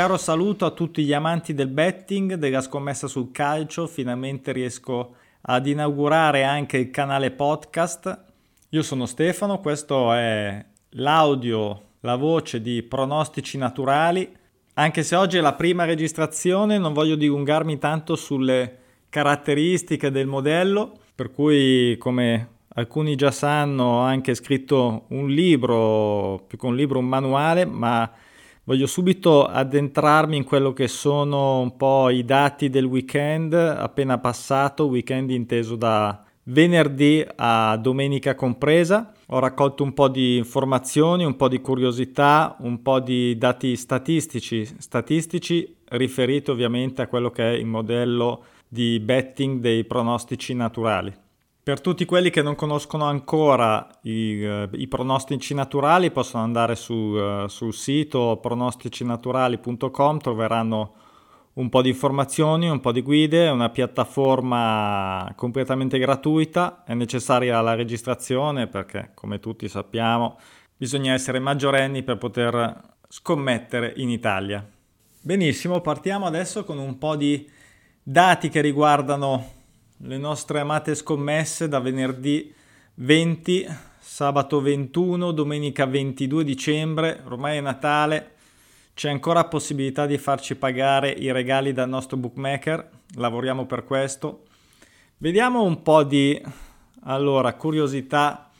caro saluto a tutti gli amanti del betting, della scommessa sul calcio, finalmente riesco ad inaugurare anche il canale podcast. Io sono Stefano, questo è l'audio, la voce di pronostici naturali. Anche se oggi è la prima registrazione, non voglio dilungarmi tanto sulle caratteristiche del modello, per cui come alcuni già sanno ho anche scritto un libro, più che un libro un manuale, ma Voglio subito addentrarmi in quello che sono un po' i dati del weekend appena passato, weekend inteso da venerdì a domenica compresa. Ho raccolto un po' di informazioni, un po' di curiosità, un po' di dati statistici, statistici riferiti ovviamente a quello che è il modello di betting dei pronostici naturali. Per tutti quelli che non conoscono ancora i, uh, i pronostici naturali possono andare su, uh, sul sito pronosticinaturali.com, troveranno un po' di informazioni, un po' di guide, è una piattaforma completamente gratuita, è necessaria la registrazione perché come tutti sappiamo bisogna essere maggiorenni per poter scommettere in Italia. Benissimo, partiamo adesso con un po' di dati che riguardano le nostre amate scommesse da venerdì 20, sabato 21, domenica 22 dicembre, ormai è Natale, c'è ancora possibilità di farci pagare i regali dal nostro bookmaker, lavoriamo per questo. Vediamo un po' di allora, curiosità.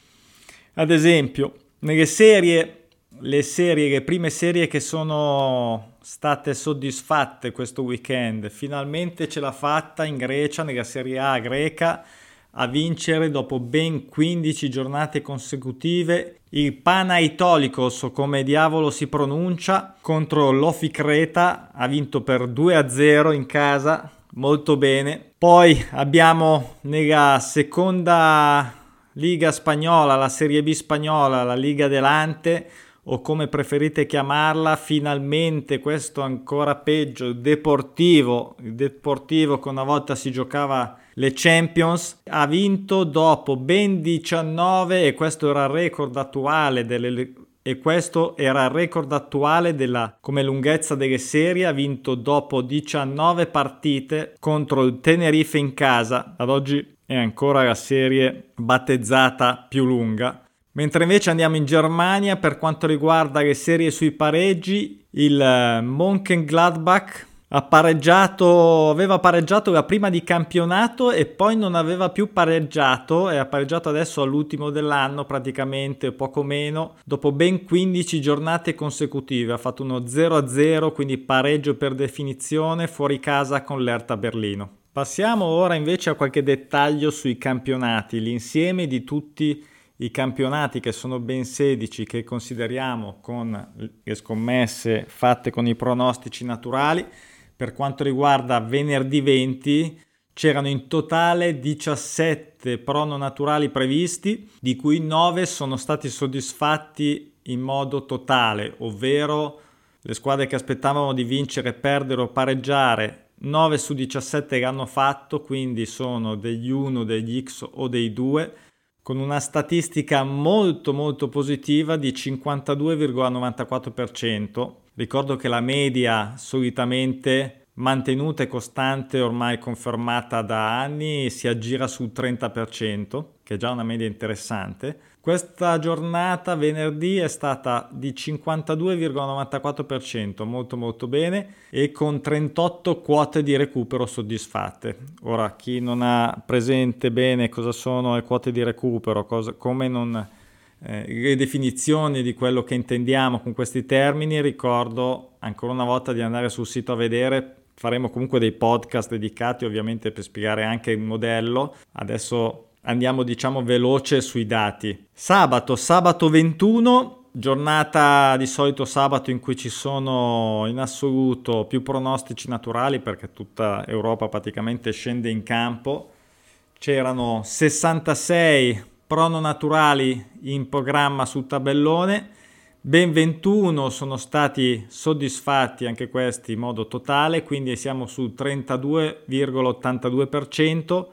Ad esempio, nelle serie, le serie, le prime serie che sono state soddisfatte questo weekend. Finalmente ce l'ha fatta in Grecia, nella Serie A greca, a vincere dopo ben 15 giornate consecutive il Panaitolikos, o come diavolo si pronuncia, contro l'Ofi Creta, ha vinto per 2-0 in casa, molto bene. Poi abbiamo nella seconda Liga spagnola, la Serie B spagnola, la Liga Delante, o come preferite chiamarla, finalmente questo ancora peggio, Deportivo, il Deportivo che una volta si giocava le Champions, ha vinto dopo ben 19 e questo era il record attuale delle e questo era il record attuale della come lunghezza delle serie ha vinto dopo 19 partite contro il Tenerife in casa. Ad oggi è ancora la serie battezzata più lunga Mentre invece andiamo in Germania per quanto riguarda le serie sui pareggi, il eh, Mönchengladbach ha pareggiato, aveva pareggiato la prima di campionato e poi non aveva più pareggiato e ha pareggiato adesso all'ultimo dell'anno praticamente, poco meno, dopo ben 15 giornate consecutive. Ha fatto uno 0-0, quindi pareggio per definizione, fuori casa con l'Erta Berlino. Passiamo ora invece a qualche dettaglio sui campionati, l'insieme di tutti i i campionati che sono ben 16 che consideriamo con le scommesse fatte con i pronostici naturali. Per quanto riguarda venerdì 20 c'erano in totale 17 prono naturali previsti, di cui 9 sono stati soddisfatti in modo totale, ovvero le squadre che aspettavano di vincere, perdere o pareggiare 9 su 17 l'hanno fatto, quindi sono degli 1, degli X o dei 2 con una statistica molto molto positiva di 52,94%. Ricordo che la media solitamente mantenuta e costante, ormai confermata da anni, si aggira sul 30%, che è già una media interessante. Questa giornata venerdì è stata di 52,94%, molto molto bene, e con 38 quote di recupero soddisfatte. Ora, chi non ha presente bene cosa sono le quote di recupero, cosa, come non... Eh, le definizioni di quello che intendiamo con questi termini, ricordo ancora una volta di andare sul sito a vedere faremo comunque dei podcast dedicati ovviamente per spiegare anche il modello. Adesso andiamo diciamo veloce sui dati. Sabato, sabato 21, giornata di solito sabato in cui ci sono in assoluto più pronostici naturali perché tutta Europa praticamente scende in campo. C'erano 66 prono naturali in programma sul tabellone. Ben 21 sono stati soddisfatti anche questi in modo totale, quindi siamo sul 32,82%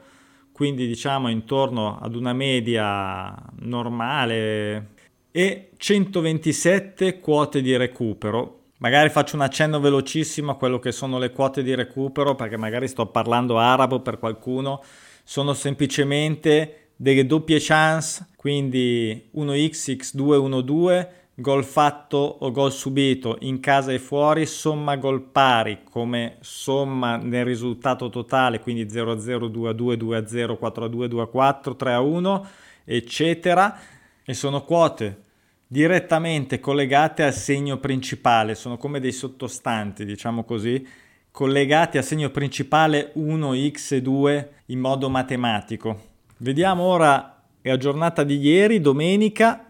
quindi diciamo intorno ad una media normale e 127 quote di recupero. Magari faccio un accenno velocissimo a quello che sono le quote di recupero, perché magari sto parlando arabo per qualcuno. Sono semplicemente delle doppie chance, quindi 1x, x2, 1-2, gol fatto o gol subito in casa e fuori, somma gol pari come somma nel risultato totale, quindi 0-0, 2-2, 2-0, 4-2, 2-4, 3-1, eccetera. E sono quote direttamente collegate al segno principale, sono come dei sottostanti, diciamo così, collegati al segno principale 1, x e 2 in modo matematico. Vediamo ora la giornata di ieri, domenica.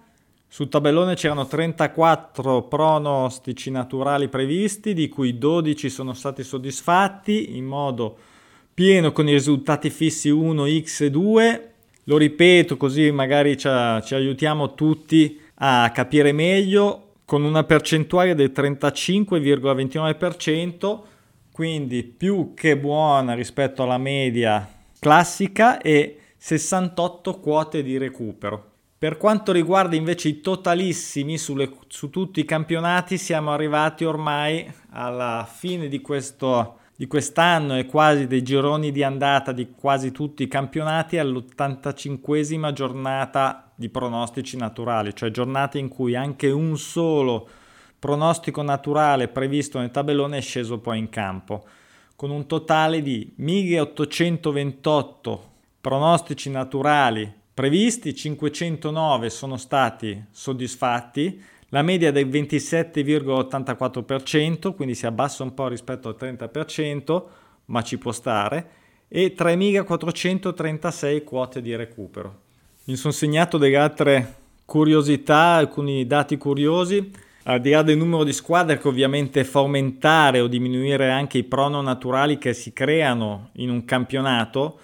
Sul tabellone c'erano 34 pronostici naturali previsti, di cui 12 sono stati soddisfatti in modo pieno con i risultati fissi 1, x e 2. Lo ripeto così magari ci, ci aiutiamo tutti a capire meglio con una percentuale del 35,29%, quindi più che buona rispetto alla media classica e 68 quote di recupero. Per quanto riguarda invece i totalissimi sulle, su tutti i campionati, siamo arrivati ormai alla fine di questo di quest'anno e quasi dei gironi di andata di quasi tutti i campionati all'85esima giornata di pronostici naturali, cioè giornate in cui anche un solo pronostico naturale previsto nel tabellone è sceso poi in campo, con un totale di 1828 pronostici naturali previsti, 509 sono stati soddisfatti, la media del 27,84%, quindi si abbassa un po' rispetto al 30%, ma ci può stare, e 3.436 quote di recupero. Mi sono segnato delle altre curiosità, alcuni dati curiosi, al di là del numero di squadre che ovviamente fa aumentare o diminuire anche i prono naturali che si creano in un campionato,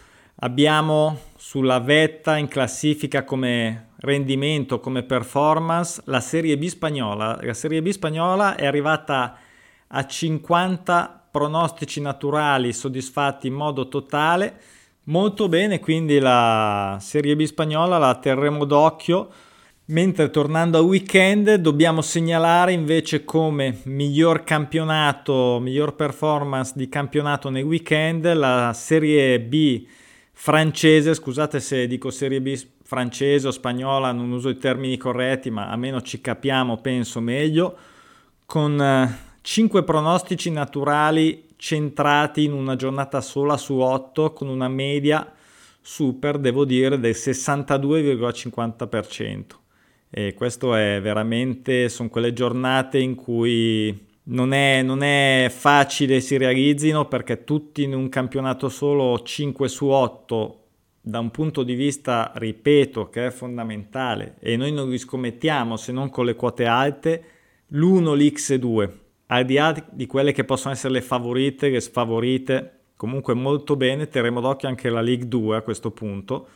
abbiamo sulla vetta in classifica come rendimento, come performance, la Serie B spagnola. La Serie B spagnola è arrivata a 50 pronostici naturali soddisfatti in modo totale. Molto bene, quindi la Serie B spagnola la terremo d'occhio. Mentre tornando al weekend dobbiamo segnalare invece come miglior campionato, miglior performance di campionato nel weekend la Serie B francese, scusate se dico Serie B francese o spagnola, non uso i termini corretti, ma almeno ci capiamo, penso meglio, con 5 eh, pronostici naturali centrati in una giornata sola su 8 con una media super, devo dire, del 62,50%. E questo è veramente, sono quelle giornate in cui non è, non è, facile si realizzino perché tutti in un campionato solo 5 su 8 da un punto di vista, ripeto, che è fondamentale e noi non li scommettiamo se non con le quote alte, l'1, l'X2, al di là di quelle che possono essere le favorite, le sfavorite, comunque molto bene, terremo d'occhio anche la League 2 a questo punto.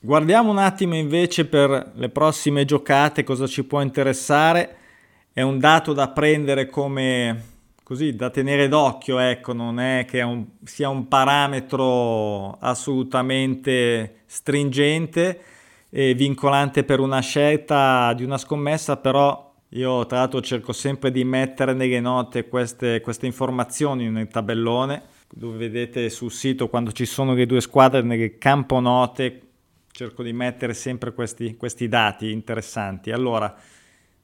Guardiamo un attimo invece per le prossime giocate cosa ci può interessare. È un dato da prendere come così da tenere d'occhio, ecco, non è che un, sia un parametro assolutamente stringente e vincolante per una scelta di una scommessa, però io tra l'altro cerco sempre di mettere nelle note queste, queste informazioni nel tabellone, dove vedete sul sito quando ci sono le due squadre nel campo note, cerco di mettere sempre questi, questi dati interessanti. Allora,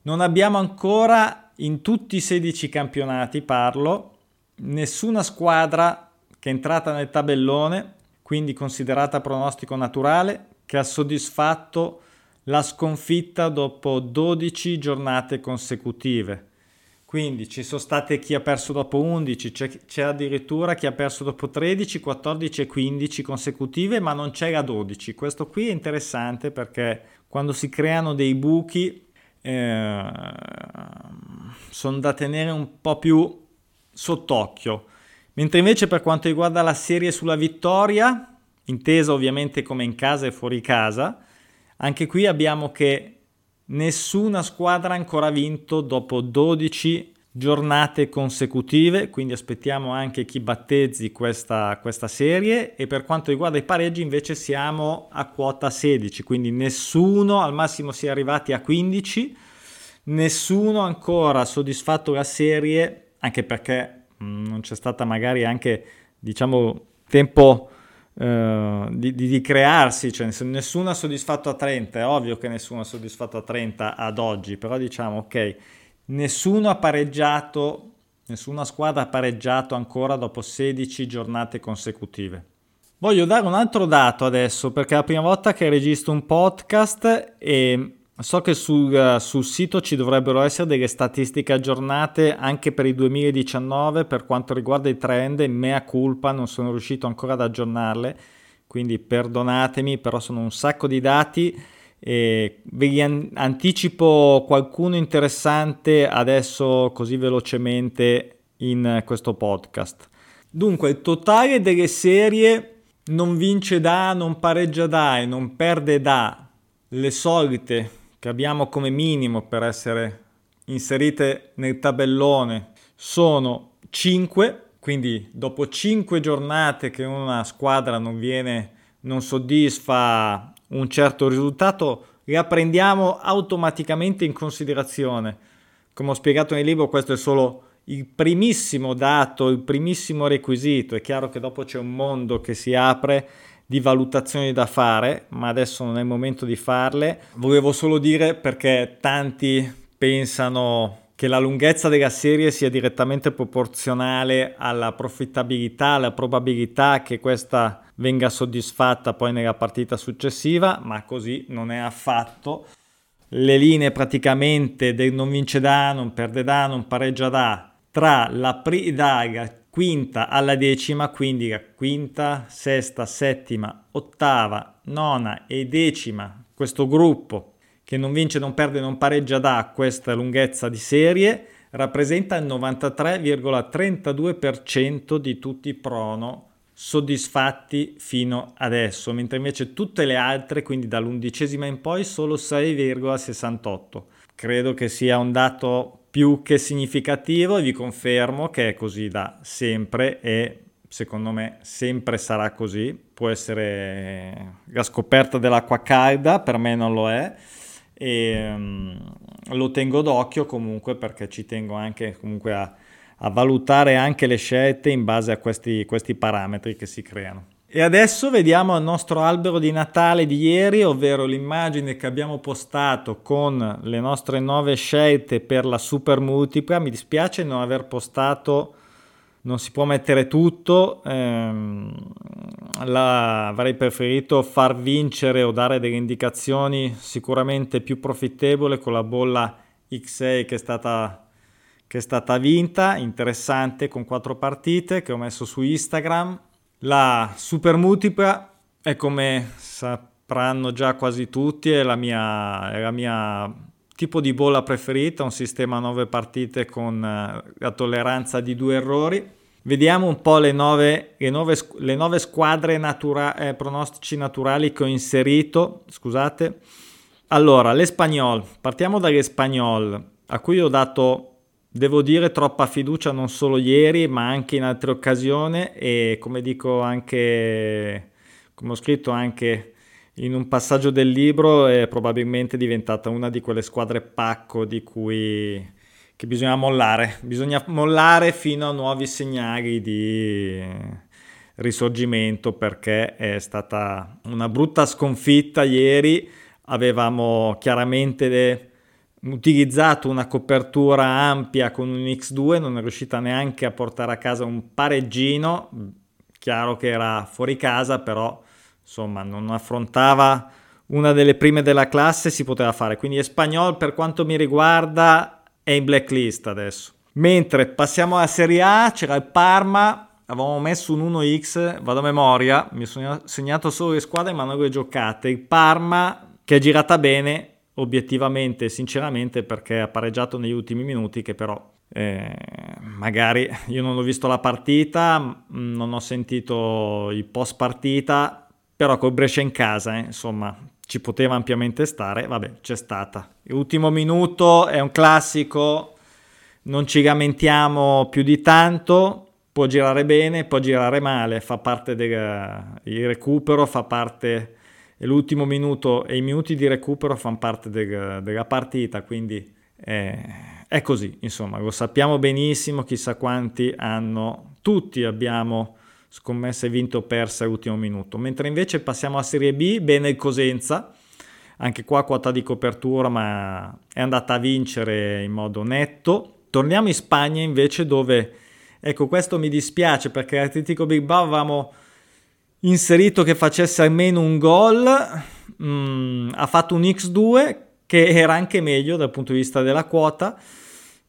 non abbiamo ancora in tutti i 16 campionati parlo, nessuna squadra che è entrata nel tabellone, quindi considerata pronostico naturale, che ha soddisfatto la sconfitta dopo 12 giornate consecutive. Quindi ci sono state chi ha perso dopo 11, c'è, c'è, addirittura chi ha perso dopo 13, 14 e 15 consecutive, ma non c'è la 12. Questo qui è interessante perché quando si creano dei buchi eh, sono da tenere un po' più sott'occhio. Mentre invece per quanto riguarda la serie sulla vittoria, intesa ovviamente come in casa e fuori casa, anche qui abbiamo che nessuna squadra ha ancora vinto dopo 12 giornate consecutive, quindi aspettiamo anche chi battezzi questa, questa serie. E per quanto riguarda i pareggi invece siamo a quota 16, quindi nessuno, al massimo si è arrivati a 15, nessuno ancora ha soddisfatto la serie, anche perché mm, non c'è stata magari anche, diciamo, tempo uh, di, di, di, crearsi, cioè nessuno ha soddisfatto a 30, è ovvio che nessuno ha soddisfatto a 30 ad oggi, però diciamo, ok, nessuno ha pareggiato, nessuna squadra ha pareggiato ancora dopo 16 giornate consecutive. Voglio dare un altro dato adesso perché è la prima volta che registro un podcast e so che sul, sul, sito ci dovrebbero essere delle statistiche aggiornate anche per il 2019 per quanto riguarda i trend mea culpa non sono riuscito ancora ad aggiornarle quindi perdonatemi però sono un sacco di dati e vi anticipo qualcuno interessante adesso così velocemente in questo podcast. Dunque il totale delle serie non vince da, non pareggia da e non perde da le solite che abbiamo come minimo per essere inserite nel tabellone sono 5, quindi dopo 5 giornate che una squadra non viene, non soddisfa un certo risultato, la prendiamo automaticamente in considerazione. Come ho spiegato nel libro, questo è solo il primissimo dato, il primissimo requisito. È chiaro che dopo c'è un mondo che si apre di valutazioni da fare, ma adesso non è il momento di farle. Volevo solo dire perché tanti pensano che la lunghezza della serie sia direttamente proporzionale alla profittabilità, alla probabilità che questa venga soddisfatta poi nella partita successiva, ma così non è affatto. Le linee praticamente del non vince da, non perde da, non pareggia da, tra la, pri- dalla quinta alla decima, quindi la quinta, sesta, settima, ottava, nona e decima, questo gruppo che non vince, non perde, non pareggia da questa lunghezza di serie, rappresenta il 93,32% di tutti i prono soddisfatti fino adesso, mentre invece tutte le altre, quindi dall'undicesima in poi, solo 6,68. Credo che sia un dato più che significativo e vi confermo che è così da sempre e secondo me sempre sarà così. Può essere la scoperta dell'acqua calda, per me non lo è e um, lo tengo d'occhio comunque perché ci tengo anche comunque a, a valutare anche le scelte in base a questi, questi parametri che si creano. E adesso vediamo il nostro albero di Natale di ieri, ovvero l'immagine che abbiamo postato con le nostre nuove scelte per la super multipla. Mi dispiace non aver postato, non si può mettere tutto, ehm, la, avrei preferito far vincere o dare delle indicazioni sicuramente più profittevole con la bolla X6 che è stata, che è stata vinta, interessante con quattro partite che ho messo su Instagram la super multipla è come sapranno già quasi tutti, è la mia, è la mia tipo di bolla preferita, un sistema a 9 partite con uh, la tolleranza di due errori. Vediamo un po' nove, nove, le nove squadre natura, eh, pronostici naturali che ho inserito. Scusate. Allora, l'Espagnol. Partiamo dall'Espagnol, a cui ho dato Devo dire troppa fiducia non solo ieri, ma anche in altre occasioni e come dico anche, come ho scritto anche in un passaggio del libro, è probabilmente diventata una di quelle squadre pacco di cui che bisogna mollare, bisogna mollare fino a nuovi segnali di risorgimento perché è stata una brutta sconfitta ieri, avevamo chiaramente utilizzato una copertura ampia con un X2, non è riuscita neanche a portare a casa un pareggino, chiaro che era fuori casa, però insomma non affrontava una delle prime della classe, si poteva fare. Quindi Espagnol per quanto mi riguarda è in blacklist adesso. Mentre passiamo alla Serie A, c'era il Parma, avevamo messo un 1x, vado a memoria, mi sono segnato solo le squadre ma non le giocate. Il Parma che è girata bene, obiettivamente e sinceramente perché ha pareggiato negli ultimi minuti che però eh, magari io non ho visto la partita, non ho sentito il post partita, però col Brescia in casa, eh, insomma, ci poteva ampiamente stare, vabbè, c'è stata. L'ultimo minuto è un classico, non ci lamentiamo più di tanto, può girare bene, può girare male, fa parte del recupero, fa parte e l'ultimo minuto e i minuti di recupero fanno parte del, della partita, quindi Eh, è così, insomma, lo sappiamo benissimo, chissà quanti hanno, tutti abbiamo scommesse vinto o perse all'ultimo minuto. Mentre invece passiamo a Serie B, bene il Cosenza, anche qua quota di copertura, ma è andata a vincere in modo netto. Torniamo in Spagna invece dove, ecco questo mi dispiace perché l'Atletico Bilbao avevamo inserito che facesse almeno un gol, mm, ha fatto un X2 che era anche meglio dal punto di vista della quota.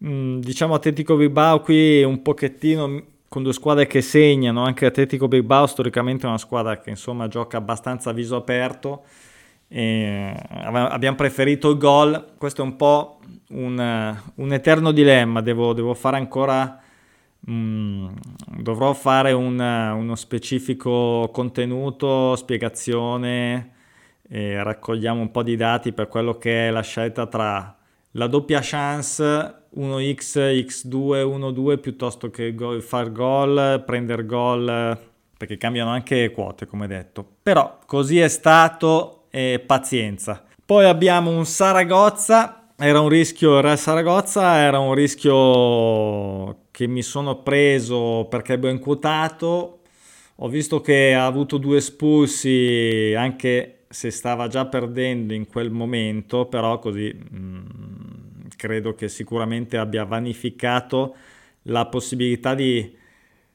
Mm, diciamo Atletico Bilbao qui un pochettino con due squadre che segnano, anche Atletico Bilbao storicamente è una squadra che insomma gioca abbastanza a viso aperto. E abbiamo preferito il gol, questo è un po' un, un eterno dilemma, devo, devo fare ancora dovrò fare un, uno specifico contenuto, spiegazione, e raccogliamo un po' di dati per quello che è la scelta tra la doppia chance 1x, x2, 1-2 piuttosto che go- far gol, prendere gol, perché cambiano anche quote come detto. Però così è stato e pazienza. Poi abbiamo un Saragozza, era un rischio, il Saragozza era un rischio che mi sono preso perché ben quotato. Ho visto che ha avuto due espulsi anche se stava già perdendo in quel momento, però così mh, mm, credo che sicuramente abbia vanificato la possibilità di,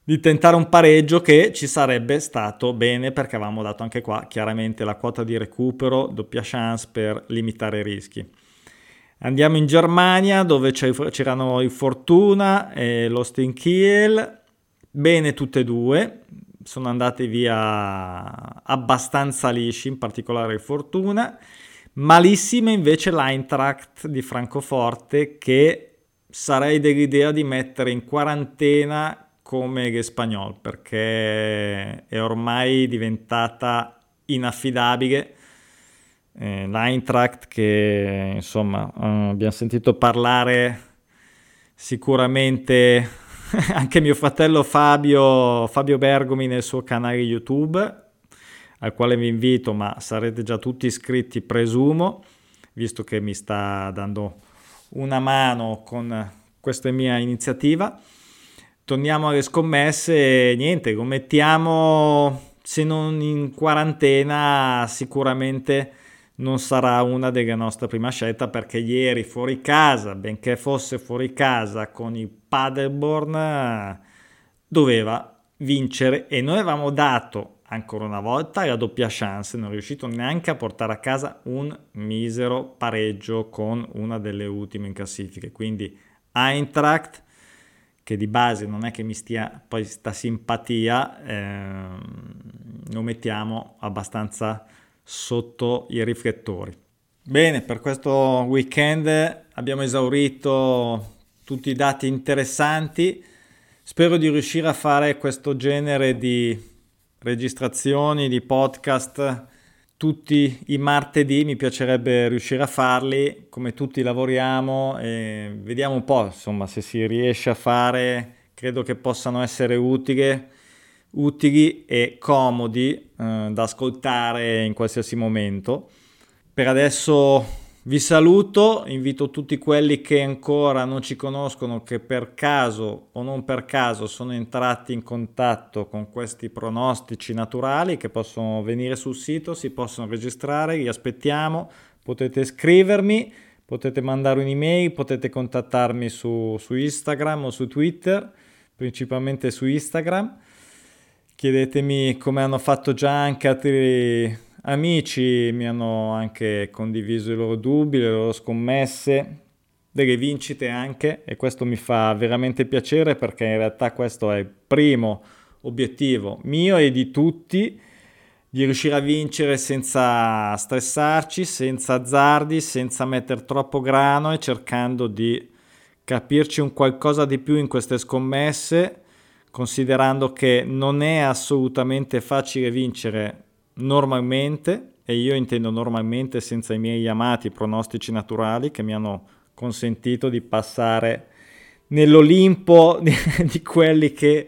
di tentare un pareggio che ci sarebbe stato bene perché avevamo dato anche qua chiaramente la quota di recupero, doppia chance per limitare i rischi. Andiamo in Germania dove c'erano il Fortuna e l'Austin Kiel, bene tutte e due, sono andati via abbastanza lisci, in particolare il Fortuna, malissima invece l'Eintracht di Francoforte che sarei dell'idea di mettere in quarantena come Gespagnol perché è ormai diventata inaffidabile eh, l'Eintracht che insomma eh, abbiamo sentito parlare sicuramente anche mio fratello Fabio, Fabio Bergomi nel suo canale YouTube al quale vi invito ma sarete già tutti iscritti presumo visto che mi sta dando una mano con questa mia iniziativa. Torniamo alle scommesse niente lo mettiamo se non in quarantena sicuramente non sarà una delle nostre prime scelte perché ieri fuori casa, benché fosse fuori casa con il Paderborn, doveva vincere e noi avevamo dato ancora una volta la doppia chance, non è riuscito neanche a portare a casa un misero pareggio con una delle ultime in classifiche. Quindi Eintracht, che di base non è che mi stia poi sta simpatia, ehm, lo mettiamo abbastanza sotto i riflettori. Bene, per questo weekend abbiamo esaurito tutti i dati interessanti. Spero di riuscire a fare questo genere di registrazioni, di podcast tutti i martedì. Mi piacerebbe riuscire a farli come tutti lavoriamo e vediamo un po' insomma se si riesce a fare. Credo che possano essere utili utili e comodi eh, da ascoltare in qualsiasi momento. Per adesso vi saluto, invito tutti quelli che ancora non ci conoscono, che per caso o non per caso sono entrati in contatto con questi pronostici naturali che possono venire sul sito, si possono registrare, li aspettiamo, potete scrivermi, potete mandare un'email, potete contattarmi su, su Instagram o su Twitter, principalmente su Instagram chiedetemi come hanno fatto già anche altri amici, mi hanno anche condiviso i loro dubbi, le loro scommesse, delle vincite anche e questo mi fa veramente piacere perché in realtà questo è il primo obiettivo mio e di tutti di riuscire a vincere senza stressarci, senza azzardi, senza mettere troppo grano e cercando di capirci un qualcosa di più in queste scommesse considerando che non è assolutamente facile vincere normalmente, e io intendo normalmente senza i miei amati pronostici naturali che mi hanno consentito di passare nell'Olimpo di, di quelli che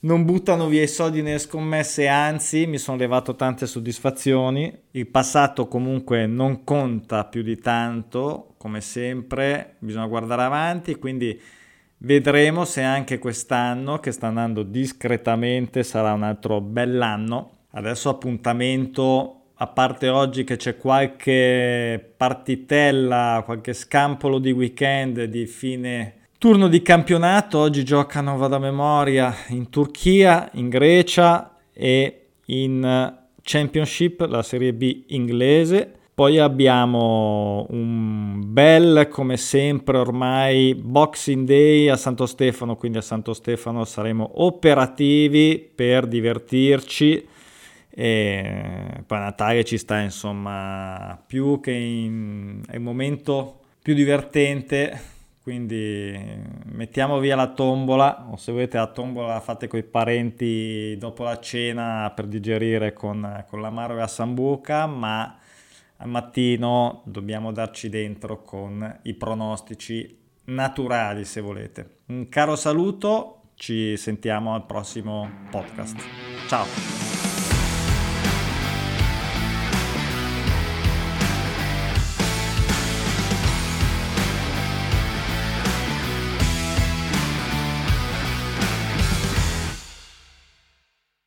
non buttano via i soldi nelle scommesse, anzi mi sono levato tante soddisfazioni. Il passato comunque non conta più di tanto, come sempre bisogna guardare avanti, quindi vedremo se anche quest'anno, che sta andando discretamente, sarà un altro bell'anno. Adesso appuntamento a parte oggi che c'è qualche partitella, qualche scampolo di weekend di fine turno di campionato, oggi giocano, vado a memoria, in Turchia, in Grecia e in Championship, la Serie B inglese. Poi abbiamo un bel, come sempre ormai, Boxing Day a Santo Stefano, quindi a Santo Stefano saremo operativi per divertirci. E poi Natale ci sta insomma più che in, è il momento più divertente quindi mettiamo via la tombola o se volete la tombola fate con i parenti dopo la cena per digerire con, con l'amaro e la sambuca ma al mattino dobbiamo darci dentro con i pronostici naturali se volete. Un caro saluto ci sentiamo al prossimo podcast. Ciao